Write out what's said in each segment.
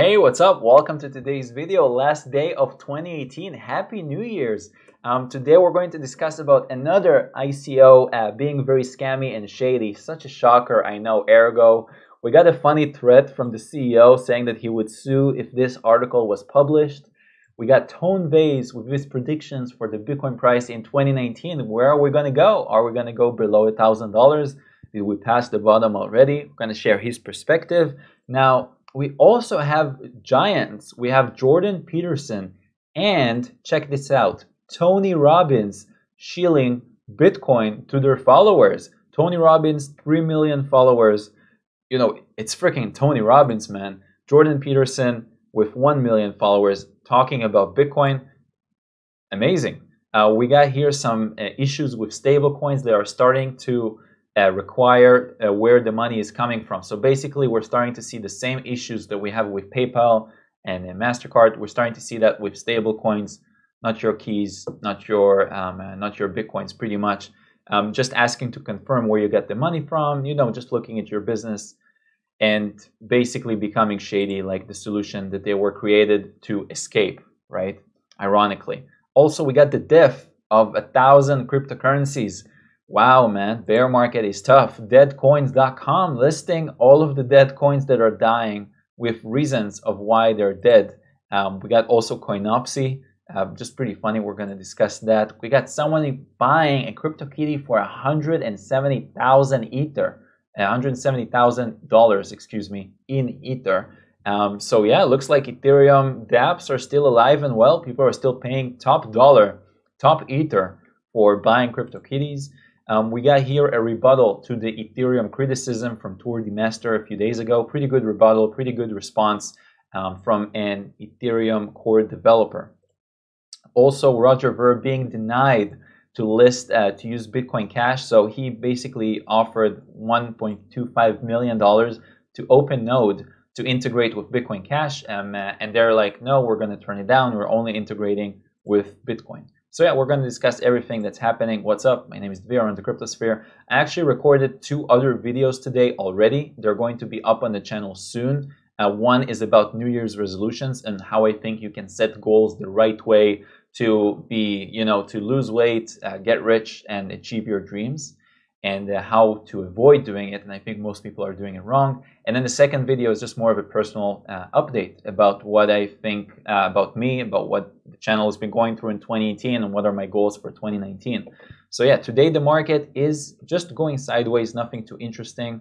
Hey, what's up? Welcome to today's video, last day of 2018. Happy New Year's. Um, today we're going to discuss about another ICO uh, being very scammy and shady. Such a shocker, I know, Ergo. We got a funny threat from the CEO saying that he would sue if this article was published. We got Tone Vays with his predictions for the Bitcoin price in 2019. Where are we going to go? Are we going to go below $1,000? Did we pass the bottom already? We're going to share his perspective. Now, we also have giants. We have Jordan Peterson and check this out Tony Robbins shilling Bitcoin to their followers. Tony Robbins, 3 million followers. You know, it's freaking Tony Robbins, man. Jordan Peterson with 1 million followers talking about Bitcoin. Amazing. Uh, we got here some uh, issues with stablecoins. They are starting to uh, require uh, where the money is coming from. So basically, we're starting to see the same issues that we have with PayPal and Mastercard. We're starting to see that with stable coins, not your keys, not your um, uh, not your bitcoins, pretty much. Um, just asking to confirm where you get the money from. You know, just looking at your business and basically becoming shady, like the solution that they were created to escape. Right? Ironically, also we got the death of a thousand cryptocurrencies Wow, man, bear market is tough. Deadcoins.com listing all of the dead coins that are dying with reasons of why they're dead. Um, we got also Coinopsy, uh, just pretty funny. We're going to discuss that. We got someone buying a CryptoKitty for 170,000 Ether, $170,000, excuse me, in Ether. Um, so yeah, looks like Ethereum dApps are still alive and well. People are still paying top dollar, top Ether for buying CryptoKitties. Um, we got here a rebuttal to the Ethereum criticism from Tuur Demeester a few days ago. Pretty good rebuttal, pretty good response um, from an Ethereum core developer. Also, Roger Ver being denied to list uh, to use Bitcoin Cash, so he basically offered 1.25 million dollars to OpenNode to integrate with Bitcoin Cash, um, uh, and they're like, no, we're going to turn it down. We're only integrating with Bitcoin. So yeah, we're going to discuss everything that's happening. What's up? My name is Dvir on the Cryptosphere. I actually recorded two other videos today already. They're going to be up on the channel soon. Uh, one is about New Year's resolutions and how I think you can set goals the right way to be, you know, to lose weight, uh, get rich, and achieve your dreams and uh, how to avoid doing it. And I think most people are doing it wrong. And then the second video is just more of a personal uh, update about what I think uh, about me, about what the channel has been going through in 2018, and what are my goals for 2019. So yeah, today the market is just going sideways, nothing too interesting.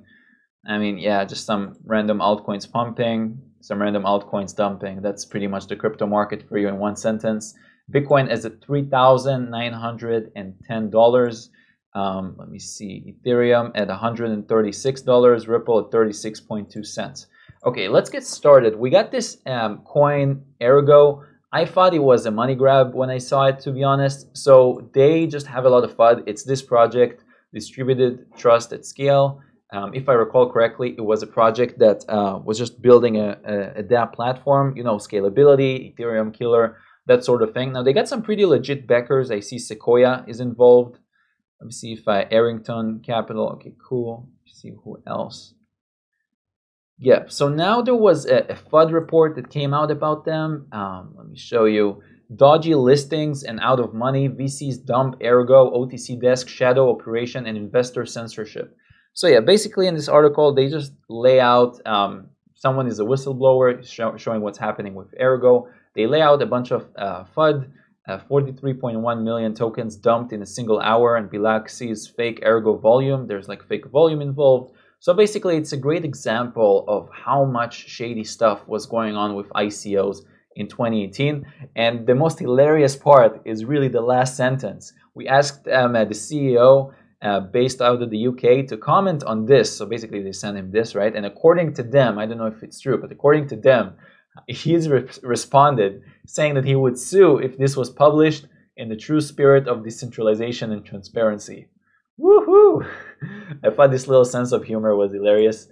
I mean, yeah, just some random altcoins pumping, some random altcoins dumping. That's pretty much the crypto market for you in one sentence. Bitcoin is at $3,910. Um, let me see, Ethereum at $136, Ripple at 36.2 cents. Okay, let's get started. We got this um, coin, Ergo. I thought it was a money grab when I saw it, to be honest. So they just have a lot of FUD. It's this project, Distributed Trust at Scale. Um, if I recall correctly, it was a project that uh, was just building a, a, a dApp platform, you know, scalability, Ethereum killer, that sort of thing. Now, they got some pretty legit backers. I see Sequoia is involved. Let me see if I Arrington Capital. Okay, cool. Let's see who else. Yeah, so now there was a, a FUD report that came out about them. Um, let me show you. Dodgy listings and out of money, VCs dump Ergo, OTC desk, shadow operation, and investor censorship. So yeah, basically in this article, they just lay out um, someone is a whistleblower show, showing what's happening with Ergo. They lay out a bunch of uh, FUD uh, 43.1 million tokens dumped in a single hour, and Bilaxy's fake ergo volume. There's like fake volume involved. So basically, it's a great example of how much shady stuff was going on with ICOs in 2018. And the most hilarious part is really the last sentence. We asked um, uh, the CEO uh, based out of the UK to comment on this. So basically, they sent him this, right? And according to them, I don't know if it's true, but according to them, he's re responded saying that he would sue if this was published in the true spirit of decentralization and transparency. Woohoo! I thought this little sense of humor was hilarious.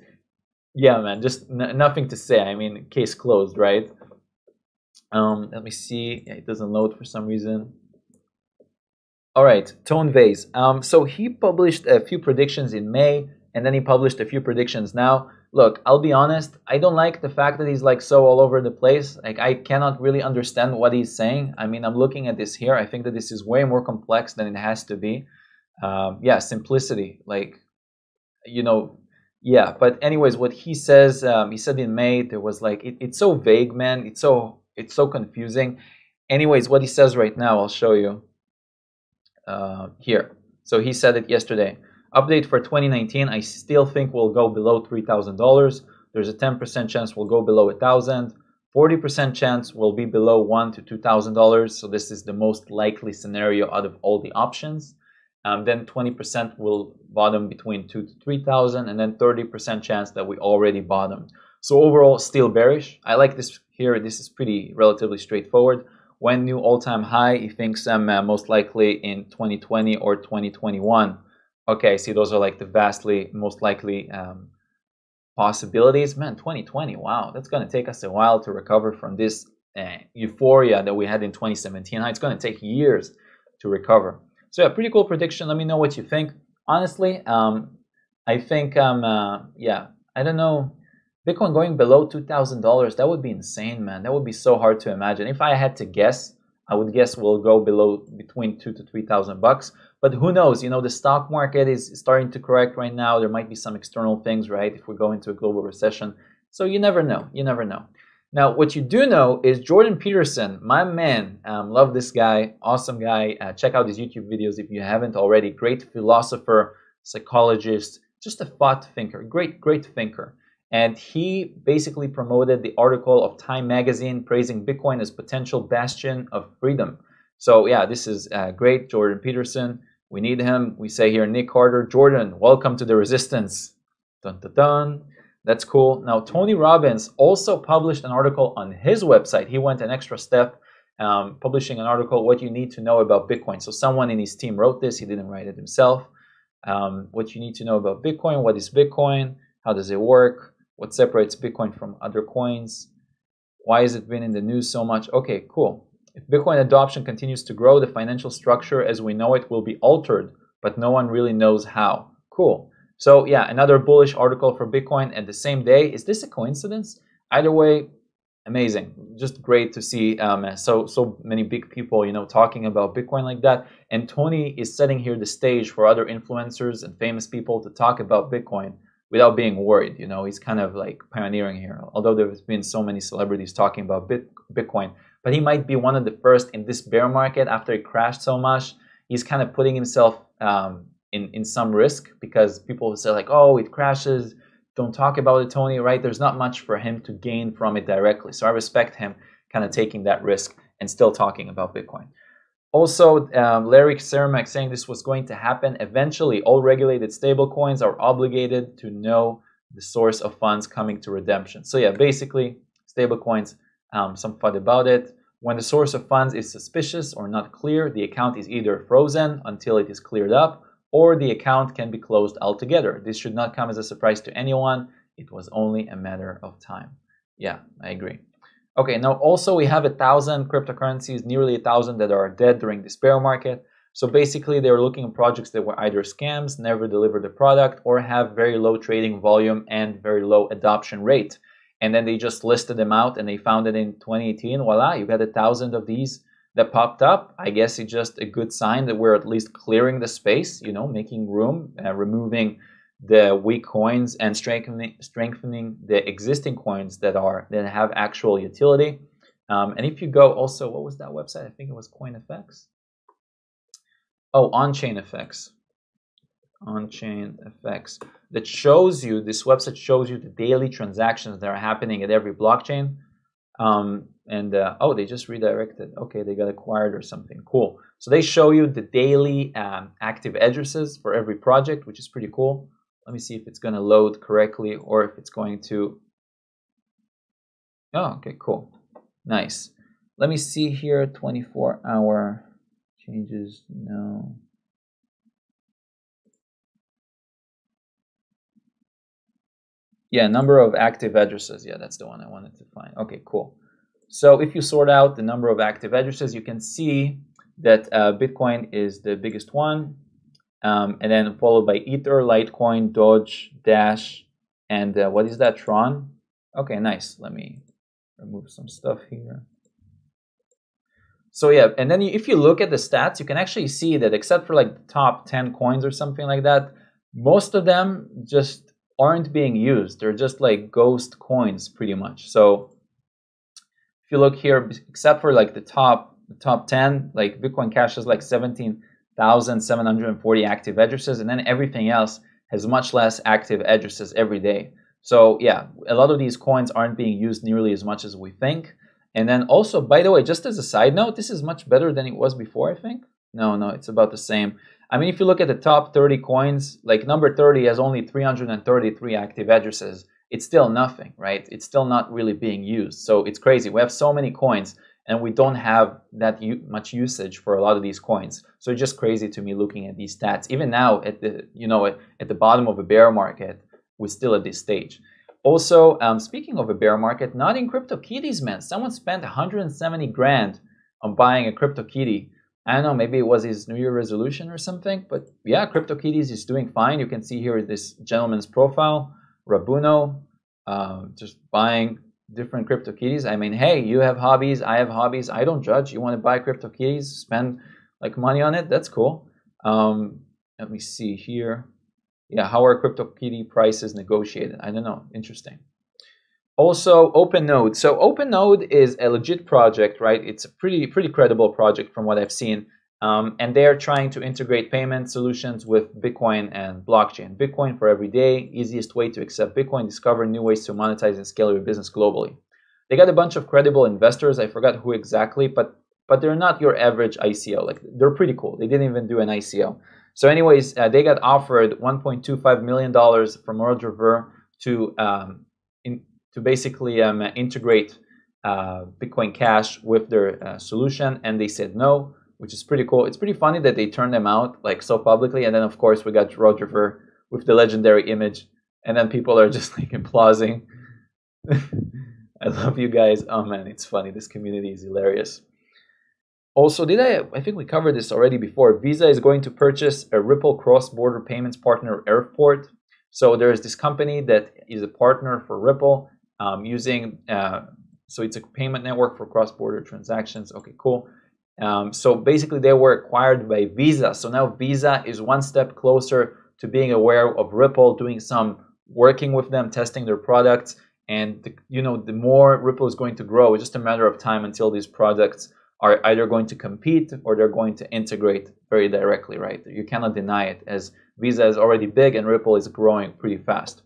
Yeah, man, just nothing to say. I mean, case closed, right? Um, let me see. Yeah, it doesn't load for some reason. All right, Tone Vays. Um, so he published a few predictions in May, and then he published a few predictions now look, I'll be honest, I don't like the fact that he's like so all over the place. Like I cannot really understand what he's saying. I mean, I'm looking at this here. I think that this is way more complex than it has to be. Um, yeah, simplicity. Like, you know, yeah. But anyways, what he says, um, he said in May, there was like it, it's so vague, man. It's so it's so confusing. Anyways, what he says right now, I'll show you uh, here. So he said it yesterday. Update for 2019, I still think we'll go below $3,000. There's a 10% chance we'll go below 1000 40% chance we'll be below one to $2,000. So this is the most likely scenario out of all the options. Um, then 20% will bottom between two to 3,000 and then 30% chance that we already bottomed. So overall, still bearish. I like this here. This is pretty relatively straightforward. When new all-time high, he thinks um, uh, most likely in 2020 or 2021 okay, see, those are like the vastly most likely um, possibilities. Man, 2020, wow, that's going to take us a while to recover from this uh, euphoria that we had in 2017. It's going to take years to recover. So yeah, pretty cool prediction. Let me know what you think. Honestly, um, I think, um, uh, yeah, I don't know. Bitcoin going below $2,000, that would be insane, man. That would be so hard to imagine. If I had to guess, I would guess we'll go below between two to 3,000 bucks. But who knows? You know, the stock market is starting to correct right now. There might be some external things, right? If we go into a global recession. So you never know. You never know. Now, what you do know is Jordan Peterson, my man. Um, love this guy. Awesome guy. Uh, check out his YouTube videos if you haven't already. Great philosopher, psychologist, just a thought thinker. Great, great thinker. And he basically promoted the article of Time Magazine praising Bitcoin as potential bastion of freedom. So yeah, this is uh, great, Jordan Peterson. We need him. We say here, Nick Carter, Jordan, welcome to the resistance. Dun dun dun. That's cool. Now, Tony Robbins also published an article on his website. He went an extra step, um, publishing an article, What You Need to Know About Bitcoin. So, someone in his team wrote this, he didn't write it himself. Um, what you need to know about Bitcoin, what is Bitcoin, how does it work, what separates Bitcoin from other coins, why has it been in the news so much? Okay, cool. If Bitcoin adoption continues to grow, the financial structure as we know it will be altered, but no one really knows how. Cool. So yeah, another bullish article for Bitcoin at the same day. Is this a coincidence? Either way, amazing. Just great to see um, so so many big people, you know, talking about Bitcoin like that. And Tony is setting here the stage for other influencers and famous people to talk about Bitcoin without being worried. You know, he's kind of like pioneering here. Although there's been so many celebrities talking about Bitcoin, but he might be one of the first in this bear market after it crashed so much. He's kind of putting himself um, in in some risk because people say like, oh, it crashes. Don't talk about it, Tony. Right? There's not much for him to gain from it directly. So I respect him kind of taking that risk and still talking about Bitcoin. Also, um, Larry Cermak saying this was going to happen. Eventually, all regulated stablecoins are obligated to know the source of funds coming to redemption. So yeah, basically, stablecoins um, some FUD about it. When the source of funds is suspicious or not clear, the account is either frozen until it is cleared up, or the account can be closed altogether. This should not come as a surprise to anyone. It was only a matter of time. Yeah, I agree. Okay, now also we have a thousand cryptocurrencies, nearly a thousand that are dead during this bear market. So basically, they were looking at projects that were either scams, never delivered the product, or have very low trading volume and very low adoption rate. And then they just listed them out and they found it in 2018 voila you got a thousand of these that popped up. I guess it's just a good sign that we're at least clearing the space you know making room uh, removing the weak coins and strengthening strengthening the existing coins that are that have actual utility um, and if you go also what was that website i think it was coinfx oh OnChainFX OnChainFX that shows you, this website shows you the daily transactions that are happening at every blockchain. Um, and uh, oh, they just redirected. Okay, they got acquired or something. Cool. So they show you the daily um, active addresses for every project, which is pretty cool. Let me see if it's going to load correctly or if it's going to. Oh, okay, cool. Nice. Let me see here 24 hour changes. No. Yeah, number of active addresses. Yeah, that's the one I wanted to find. Okay, cool. So if you sort out the number of active addresses, you can see that uh, Bitcoin is the biggest one, um, and then followed by Ether, Litecoin, Doge, Dash, And uh, what is that, Tron? Okay, nice. Let me remove some stuff here. So yeah, and then if you look at the stats, you can actually see that except for like the top 10 coins or something like that, most of them just aren't being used. They're just like ghost coins pretty much. So if you look here, except for like the top the top 10, like Bitcoin Cash is like 17,740 active addresses, and then everything else has much less active addresses every day. So yeah, a lot of these coins aren't being used nearly as much as we think. And then also, by the way, just as a side note, this is much better than it was before, I think. No, no, it's about the same. I mean, if you look at the top 30 coins, like number 30 has only 333 active addresses. It's still nothing, right? It's still not really being used. So it's crazy. We have so many coins and we don't have that much usage for a lot of these coins. So it's just crazy to me looking at these stats. Even now at the, you know, at, at the bottom of a bear market, we're still at this stage. Also, um, speaking of a bear market, not in CryptoKitties, man. Someone spent 170 grand on buying a CryptoKitty. I don't know, maybe it was his New Year resolution or something. But yeah, CryptoKitties is doing fine. You can see here this gentleman's profile, Rabuno, uh, just buying different crypto CryptoKitties. I mean, hey, you have hobbies, I have hobbies. I don't judge. You want to buy crypto CryptoKitties, spend like money on it. That's cool. Um, let me see here. Yeah, how are crypto CryptoKitty prices negotiated? I don't know. Interesting. Also, OpenNode. So OpenNode is a legit project, right? It's a pretty pretty credible project from what I've seen. Um, and they're trying to integrate payment solutions with Bitcoin and blockchain. Bitcoin for every day, easiest way to accept Bitcoin, discover new ways to monetize and scale your business globally. They got a bunch of credible investors. I forgot who exactly, but but they're not your average ICO. Like they're pretty cool. They didn't even do an ICO. So, anyways, uh, they got offered 1.25 million dollars from Roger Ver to um, in, to basically um, integrate uh, Bitcoin Cash with their uh, solution, and they said no, which is pretty cool. It's pretty funny that they turned them out like so publicly, and then of course we got Roger Ver with the legendary image, and then people are just like applauding. I love you guys. Oh man, it's funny. This community is hilarious. Also, did I? I think we covered this already before. Visa is going to purchase a Ripple cross-border payments partner, Earthport. So there is this company that is a partner for Ripple um, using. Uh, so it's a payment network for cross-border transactions. Okay, cool. Um, so basically, they were acquired by Visa. So now Visa is one step closer to being aware of Ripple, doing some working with them, testing their products, and the, you know the more Ripple is going to grow, it's just a matter of time until these products are either going to compete or they're going to integrate very directly, right? You cannot deny it as Visa is already big and Ripple is growing pretty fast.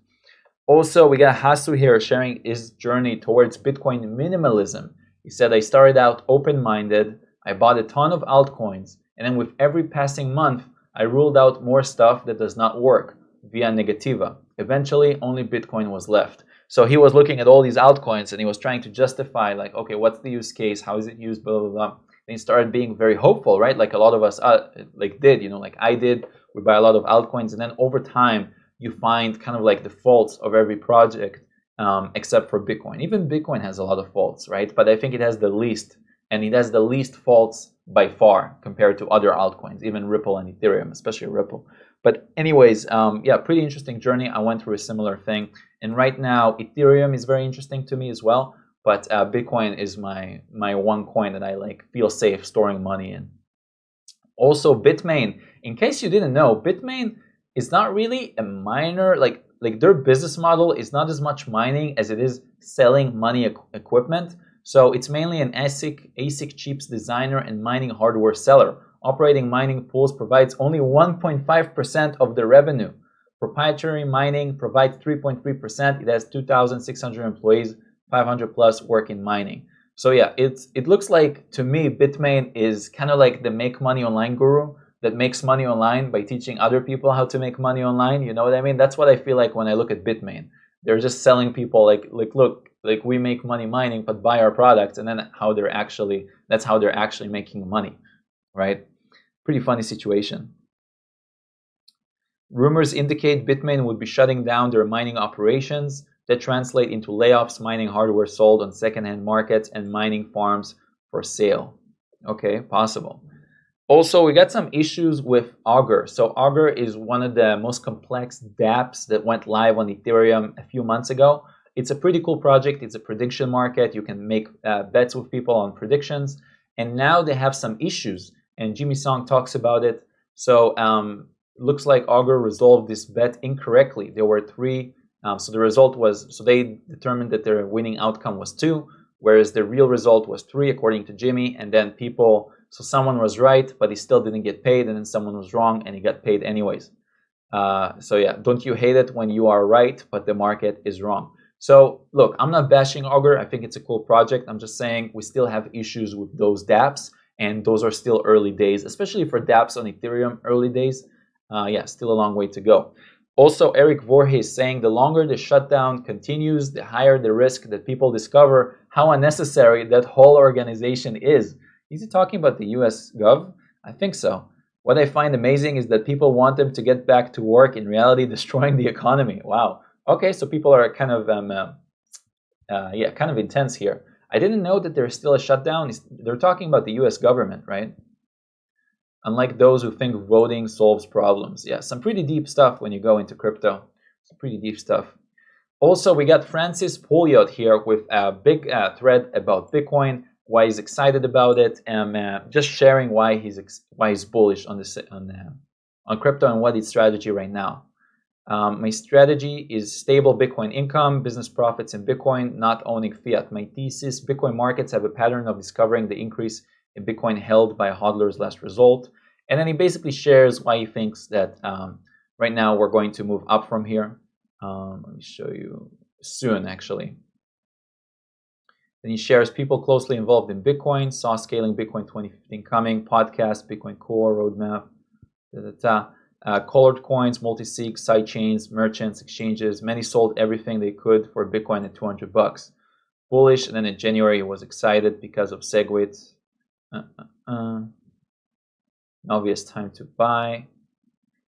Also, we got Hasu here sharing his journey towards Bitcoin minimalism. He said, I started out open minded, I bought a ton of altcoins, and then with every passing month, I ruled out more stuff that does not work via negativa. Eventually, only Bitcoin was left. So he was looking at all these altcoins and he was trying to justify, like, okay, what's the use case? How is it used? Blah blah blah. And he started being very hopeful, right? Like a lot of us, uh, like did, you know, like I did. We buy a lot of altcoins, and then over time, you find kind of like the faults of every project, um, except for Bitcoin. Even Bitcoin has a lot of faults, right? But I think it has the least, and it has the least faults by far compared to other altcoins, even Ripple and Ethereum, especially Ripple. But anyways, um, yeah, pretty interesting journey. I went through a similar thing, and right now Ethereum is very interesting to me as well. But uh, Bitcoin is my my one coin that I like feel safe storing money in. Also, Bitmain. In case you didn't know, Bitmain is not really a miner. Like like their business model is not as much mining as it is selling money equipment. So it's mainly an ASIC ASIC chips designer and mining hardware seller operating mining pools provides only 1.5% of the revenue. Proprietary mining provides 3.3%. It has 2,600 employees, 500 plus work in mining. So yeah, it's it looks like to me Bitmain is kind of like the make money online guru that makes money online by teaching other people how to make money online. You know what I mean? That's what I feel like when I look at Bitmain. They're just selling people like like look, like we make money mining, but buy our products, and then how they're actually that's how they're actually making money right? Pretty funny situation. Rumors indicate Bitmain would be shutting down their mining operations that translate into layoffs, mining hardware sold on secondhand markets, and mining farms for sale. Okay, possible. Also, we got some issues with Augur. So Augur is one of the most complex dApps that went live on Ethereum a few months ago. It's a pretty cool project. It's a prediction market. You can make uh, bets with people on predictions. And now they have some issues, and Jimmy Song talks about it. So um, looks like Augur resolved this bet incorrectly. There were three. Um, so the result was so they determined that their winning outcome was two, whereas the real result was three according to Jimmy. And then people so someone was right, but he still didn't get paid, and then someone was wrong, and he got paid anyways. Uh, so yeah, don't you hate it when you are right, but the market is wrong? So look, I'm not bashing Augur. I think it's a cool project. I'm just saying we still have issues with those dApps, and those are still early days, especially for dApps on Ethereum, early days. Uh, yeah, still a long way to go. Also, Erik Voorhees saying the longer the shutdown continues, the higher the risk that people discover how unnecessary that whole organization is. Is he talking about the US Gov? I think so. What I find amazing is that people want them to get back to work, in reality, destroying the economy. Wow. Okay, so people are kind of, um, uh, uh, yeah, kind of intense here. I didn't know that there's still a shutdown. They're talking about the US government, right? Unlike those who think voting solves problems. Yeah, some pretty deep stuff when you go into crypto. Some pretty deep stuff. Also, we got Francis Pouliot here with a big uh, thread about Bitcoin why he's excited about it, and uh, just sharing why he's why he's bullish on this on uh, on crypto and what his strategy right now. Um, my strategy is stable Bitcoin income, business profits in Bitcoin, not owning fiat. My thesis: Bitcoin markets have a pattern of discovering the increase in Bitcoin held by hodlers last result, and then he basically shares why he thinks that um, right now we're going to move up from here. Um, let me show you soon, actually. Then he shares people closely involved in Bitcoin, saw scaling Bitcoin 2015 coming, podcast, Bitcoin Core, roadmap, da, da, da. Uh, colored coins, multi-sig, side chains, merchants, exchanges. Many sold everything they could for Bitcoin at 200 bucks. Bullish, and then in January he was excited because of Segwit. Uh, uh, uh. obvious time to buy.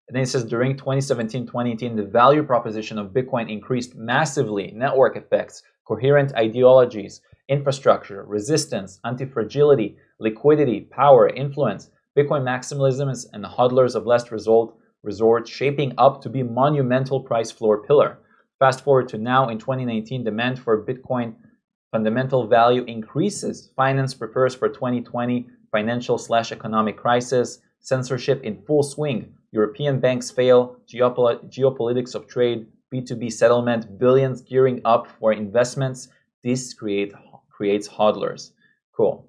And then it says during 2017 2018, the value proposition of Bitcoin increased massively. Network effects, coherent ideologies, infrastructure, resistance, anti-fragility, liquidity, power, influence, Bitcoin maximalism and the hodlers of last resort, resort shaping up to be monumental price floor pillar. Fast forward to now in 2019, demand for Bitcoin fundamental value increases. Finance prepares for 2020 financial slash economic crisis. Censorship in full swing. European banks fail. Geopol- geopolitics of trade. B2B settlement. Billions gearing up for investments. This create creates hodlers. Cool.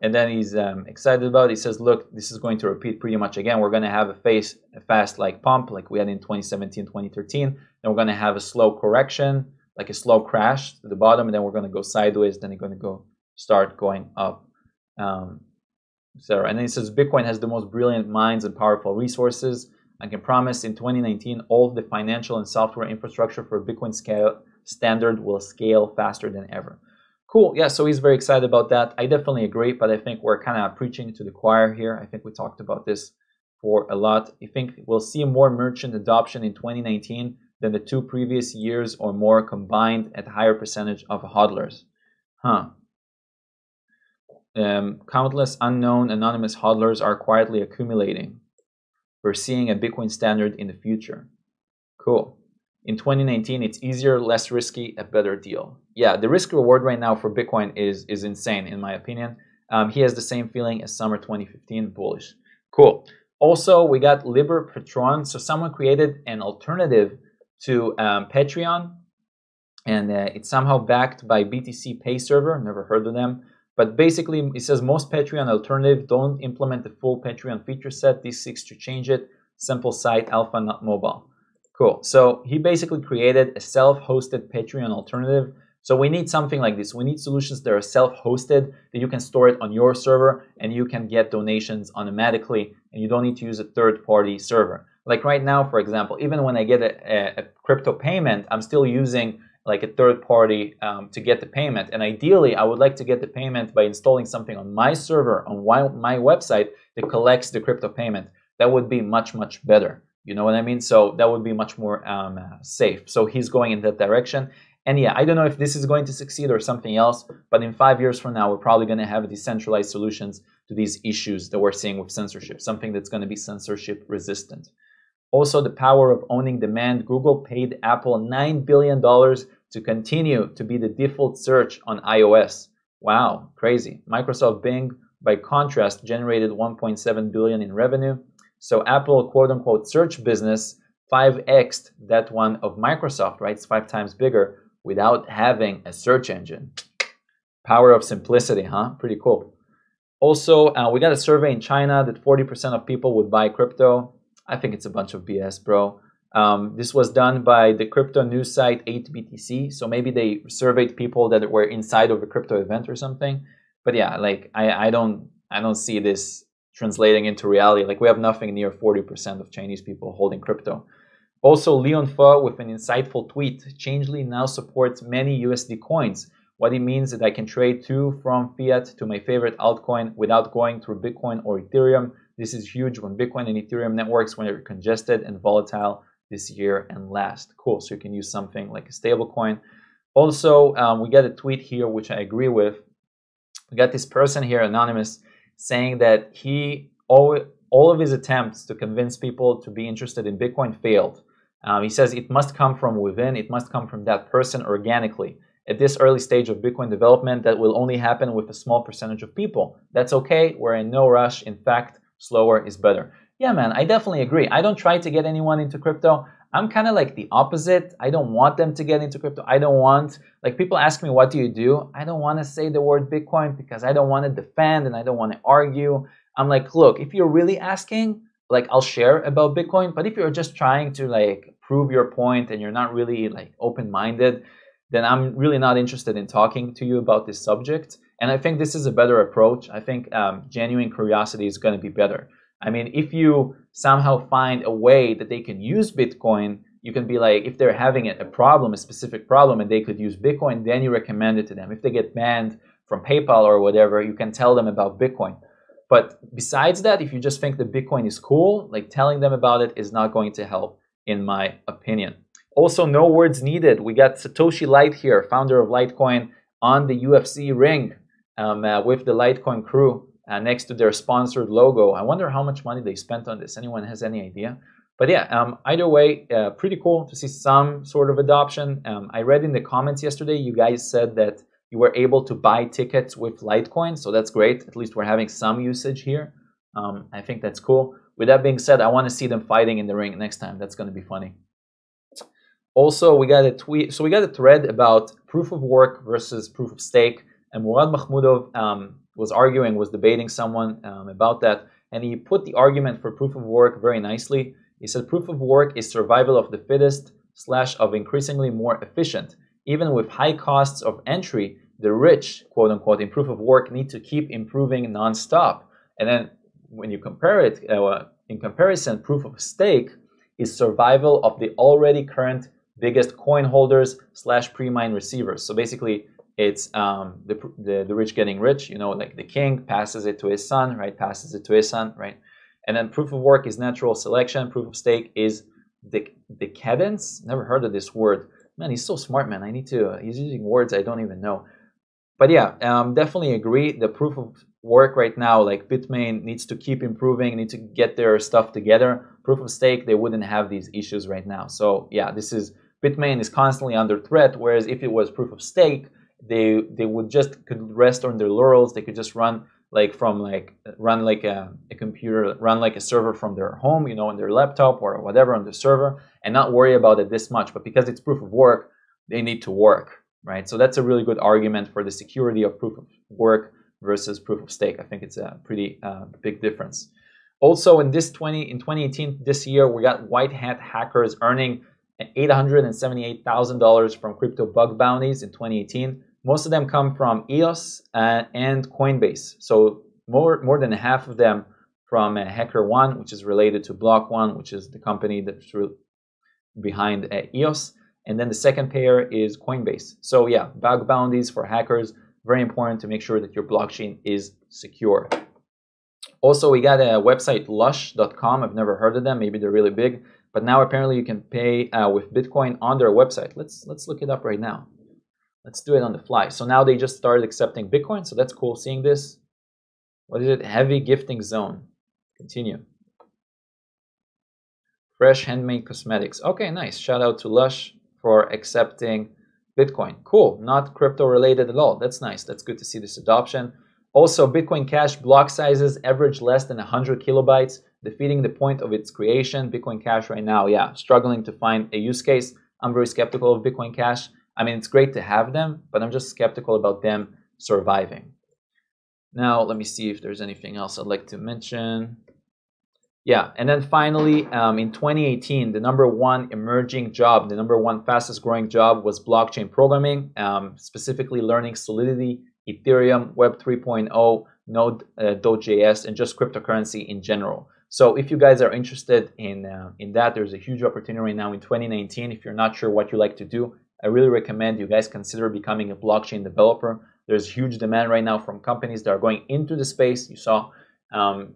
And then he's um, excited about it. He says, look, this is going to repeat pretty much again. We're going to have a face, a fast like pump like we had in 2017, 2013. Then we're going to have a slow correction, like a slow crash to the bottom. And then we're going to go sideways. Then it's going to go start going up. Um, and then he says, Bitcoin has the most brilliant minds and powerful resources. I can promise in 2019, all the financial and software infrastructure for Bitcoin scale standard will scale faster than ever. Cool. Yeah, so he's very excited about that. I definitely agree, but I think we're kind of preaching to the choir here. I think we talked about this for a lot. I think we'll see more merchant adoption in 2019 than the two previous years or more combined at a higher percentage of hodlers. Huh. Um, countless unknown anonymous hodlers are quietly accumulating. We're seeing a Bitcoin standard in the future. Cool in 2019 it's easier less risky a better deal. Yeah the risk reward right now for bitcoin is is insane in my opinion. Um, he has the same feeling as summer 2015 bullish. Cool. Also we got LibrePatron. So someone created an alternative to um, patreon and uh, it's somehow backed by BTCPay Server. Never heard of them. But basically it says most patreon alternative don't implement the full patreon feature set. This seeks to change it. Simple site alpha not mobile Cool. So he basically created a self-hosted Patreon alternative. So we need something like this. We need solutions that are self-hosted, that you can store it on your server and you can get donations automatically and you don't need to use a third-party server. Like right now, for example, even when I get a, a, crypto payment, I'm still using like a third party um, to get the payment. And ideally, I would like to get the payment by installing something on my server, on my website that collects the crypto payment. That would be much, much better. You know what I mean? So that would be much more um, safe. So he's going in that direction. And yeah, I don't know if this is going to succeed or something else, but in five years from now, we're probably going to have decentralized solutions to these issues that we're seeing with censorship, something that's going to be censorship resistant. Also, the power of owning demand. Google paid Apple $9 billion to continue to be the default search on iOS. Wow, crazy. Microsoft Bing, by contrast, generated 1.7 billion in revenue. So Apple quote unquote search business 5x that one of Microsoft, right? It's five times bigger without having a search engine. Power of simplicity, huh? Pretty cool. Also, uh, we got a survey in China that 40% of people would buy crypto. I think it's a bunch of BS, bro. Um, this was done by the crypto news site 8BTC. So maybe they surveyed people that were inside of a crypto event or something. But yeah, like I, I don't I don't see this translating into reality. Like we have nothing near 40% of Chinese people holding crypto. Also, Leon Fo with an insightful tweet, Changelly now supports many USD coins. What it means is that I can trade to from fiat to my favorite altcoin without going through Bitcoin or Ethereum. This is huge when Bitcoin and Ethereum networks when they're congested and volatile this year and last. Cool. So you can use something like a stable coin. Also, um, we got a tweet here, which I agree with. We got this person here, anonymous, saying that he all, all of his attempts to convince people to be interested in Bitcoin failed. Um, he says it must come from within, it must come from that person organically. At this early stage of Bitcoin development, that will only happen with a small percentage of people. That's okay. We're in no rush. In fact, slower is better. Yeah, man, I definitely agree. I don't try to get anyone into crypto. I'm kind of like the opposite. I don't want them to get into crypto. I don't want, like, people ask me, what do you do? I don't want to say the word Bitcoin because I don't want to defend and I don't want to argue. I'm like, look, if you're really asking, like, I'll share about Bitcoin. But if you're just trying to, like, prove your point and you're not really, like, open minded, then I'm really not interested in talking to you about this subject. And I think this is a better approach. I think um, genuine curiosity is going to be better. I mean, if you somehow find a way that they can use Bitcoin, you can be like, if they're having a problem, a specific problem, and they could use Bitcoin, then you recommend it to them. If they get banned from PayPal or whatever, you can tell them about Bitcoin. But besides that, if you just think that Bitcoin is cool, like telling them about it is not going to help, in my opinion. Also, no words needed. We got Satoshi Lite here, founder of Litecoin, on the UFC ring um, uh, with the Litecoin crew uh, next to their sponsored logo. I wonder how much money they spent on this. Anyone has any idea? But yeah, um, either way, uh, pretty cool to see some sort of adoption. Um, I read in the comments yesterday, you guys said that you were able to buy tickets with Litecoin, so that's great. At least we're having some usage here. Um, I think that's cool. With that being said, I want to see them fighting in the ring next time. That's going to be funny. Also, we got a tweet. So we got a thread about proof of work versus proof of stake, and Murad Mahmudov um, was arguing, was debating someone um, about that, and he put the argument for proof of work very nicely. He said proof of work is survival of the fittest slash of increasingly more efficient. Even with high costs of entry, the rich, quote unquote, in proof of work need to keep improving nonstop. And then when you compare it, uh, in comparison, proof of stake is survival of the already current biggest coin holders slash pre-mine receivers. So basically, it's um, the, the, the rich getting rich. You know, like the king passes it to his son, right? Passes it to his son, right? And then proof of work is natural selection. Proof of stake is the decadence. Never heard of this word. Man, he's so smart, man. I need to. Uh, he's using words I don't even know. But yeah, um, definitely agree. The proof of work right now, like Bitmain needs to keep improving, need to get their stuff together. Proof of stake, they wouldn't have these issues right now. So yeah, this is Bitmain is constantly under threat. Whereas if it was proof of stake, they they would just could rest on their laurels. They could just run like from like run like a, a, computer, run like a server from their home, you know, on their laptop or whatever on the server, and not worry about it this much. But because it's proof of work, they need to work, right? So that's a really good argument for the security of proof of work versus proof of stake. I think it's a pretty uh, big difference. Also, in this 20 in 2018, this year, we got white hat hackers earning $878,000 from crypto bug bounties in 2018 most of them come from EOS uh, and Coinbase. So more, more than half of them from uh, HackerOne, which is related to Block.one, which is the company that's behind uh, EOS. And then the second pair is Coinbase. So yeah, bug bounties for hackers, very important to make sure that your blockchain is secure. Also, we got a website, lush.com. I've never heard of them. Maybe they're really big. But now apparently you can pay uh, with Bitcoin on their website. Let's, let's look it up right now. Let's do it on the fly. So now they just started accepting Bitcoin. So that's cool seeing this. What is it? Heavy gifting zone. Continue. Fresh handmade cosmetics. Okay, nice. Shout out to Lush for accepting Bitcoin. Cool. Not crypto related at all. That's nice. That's good to see this adoption. Also, Bitcoin Cash block sizes average less than 100 kilobytes, defeating the point of its creation. Bitcoin Cash right now, yeah, struggling to find a use case. I'm very skeptical of Bitcoin Cash. I mean, it's great to have them, but I'm just skeptical about them surviving. Now, let me see if there's anything else I'd like to mention. Yeah, and then finally, um, in 2018, the number one emerging job, the number one fastest growing job was blockchain programming, um, specifically learning Solidity, Ethereum, Web 3.0, Node.js, uh, and just cryptocurrency in general. So if you guys are interested in, uh, in that, there's a huge opportunity right now in 2019. If you're not sure what you like to do, I really recommend you guys consider becoming a blockchain developer. There's huge demand right now from companies that are going into the space. You saw um,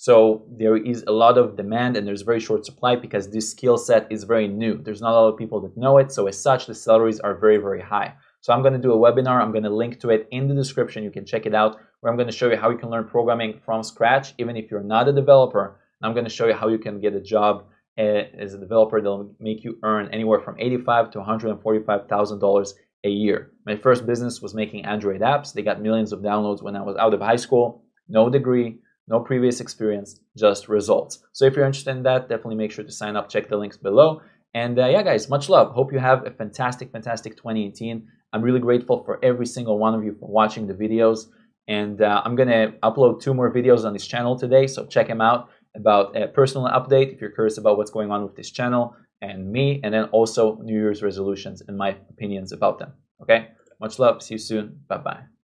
so there is a lot of demand and there's very short supply because this skill set is very new. There's not a lot of people that know it. So as such, the salaries are very, very high. So I'm going to do a webinar. I'm going to link to it in the description. You can check it out where I'm going to show you how you can learn programming from scratch, even if you're not a developer. I'm going to show you how you can get a job as a developer that'll make you earn anywhere from 85 to $145,000 a year. My first business was making Android apps. They got millions of downloads when I was out of high school. No degree, no previous experience, just results. So if you're interested in that, definitely make sure to sign up. Check the links below. And uh, yeah, guys, much love. Hope you have a fantastic, fantastic 2018. I'm really grateful for every single one of you for watching the videos. And uh, I'm going to upload two more videos on this channel today, so check them out about a personal update if you're curious about what's going on with this channel and me, and then also New Year's resolutions and my opinions about them. Okay? Much love. See you soon. Bye bye.